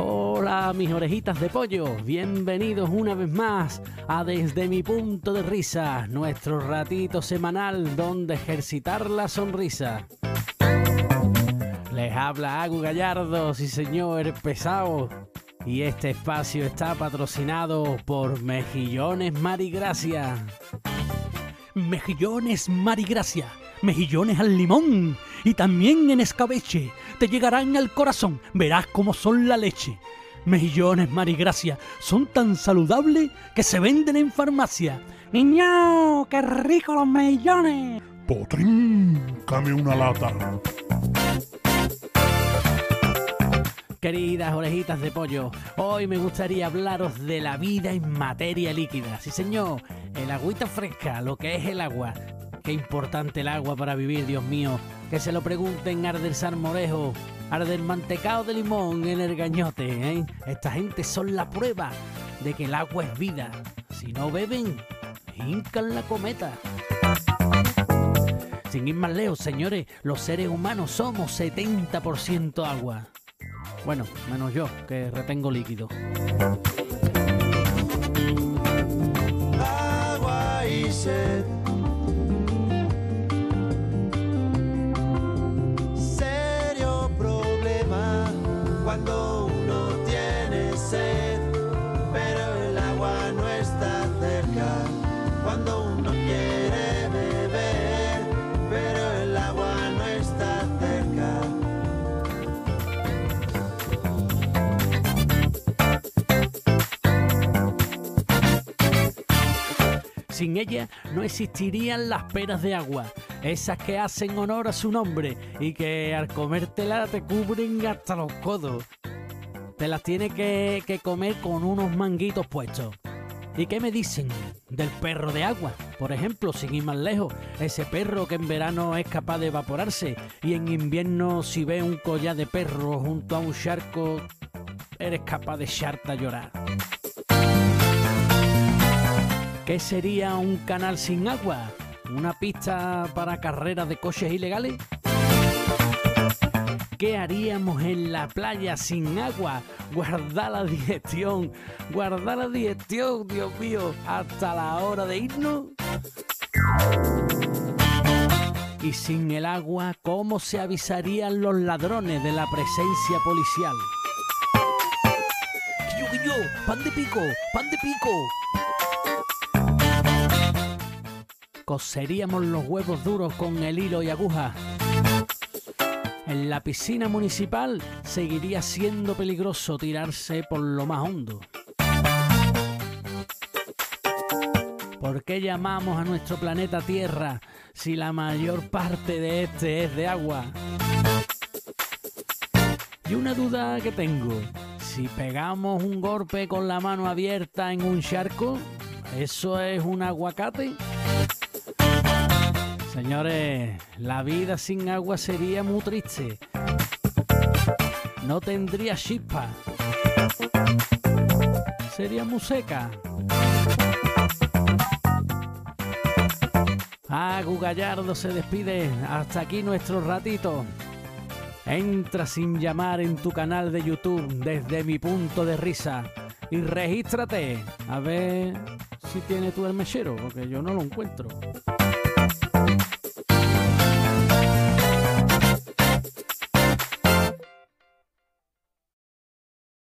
Hola mis orejitas de pollo, bienvenidos una vez más a Desde mi punto de risa, nuestro ratito semanal donde ejercitar la sonrisa. Les habla Agu Gallardo, sí señor, pesado. Y este espacio está patrocinado por Mejillones Marigracia. Mejillones Marigracia, mejillones al limón y también en escabeche. Te llegarán al corazón, verás cómo son la leche. Mejillones Marigracia son tan saludables que se venden en farmacia. ¡Niño! ¡Qué rico los mejillones! Potrín, came una lata. Queridas orejitas de pollo, hoy me gustaría hablaros de la vida en materia líquida. Sí, señor, el agüita fresca, lo que es el agua. Qué importante el agua para vivir, Dios mío. Que se lo pregunten Arder Sarmorejo, Arder Mantecao de Limón en el gañote. ¿eh? Esta gente son la prueba de que el agua es vida. Si no beben, hincan la cometa. Sin ir más lejos, señores, los seres humanos somos 70% agua. Bueno, menos yo, que retengo líquido. Sin ella no existirían las peras de agua, esas que hacen honor a su nombre y que al comértela te cubren hasta los codos. Te las tienes que, que comer con unos manguitos puestos. ¿Y qué me dicen del perro de agua? Por ejemplo, sin ir más lejos, ese perro que en verano es capaz de evaporarse y en invierno si ve un collar de perro junto a un charco, eres capaz de echarte a llorar. ¿Qué sería un canal sin agua? ¿Una pista para carreras de coches ilegales? ¿Qué haríamos en la playa sin agua? Guardar la digestión, guardar la digestión, Dios mío, hasta la hora de irnos. Y sin el agua, ¿cómo se avisarían los ladrones de la presencia policial? ¡Quillo, quillo! ¡Pan de pico! ¡Pan de pico! Coseríamos los huevos duros con el hilo y aguja. En la piscina municipal seguiría siendo peligroso tirarse por lo más hondo. ¿Por qué llamamos a nuestro planeta Tierra si la mayor parte de este es de agua? Y una duda que tengo, si pegamos un golpe con la mano abierta en un charco, ¿eso es un aguacate? Señores, la vida sin agua sería muy triste. No tendría chispa. Sería muy seca. Agu Gallardo se despide. Hasta aquí nuestro ratito. Entra sin llamar en tu canal de YouTube desde mi punto de risa y regístrate. A ver si tiene tú el mechero, porque yo no lo encuentro.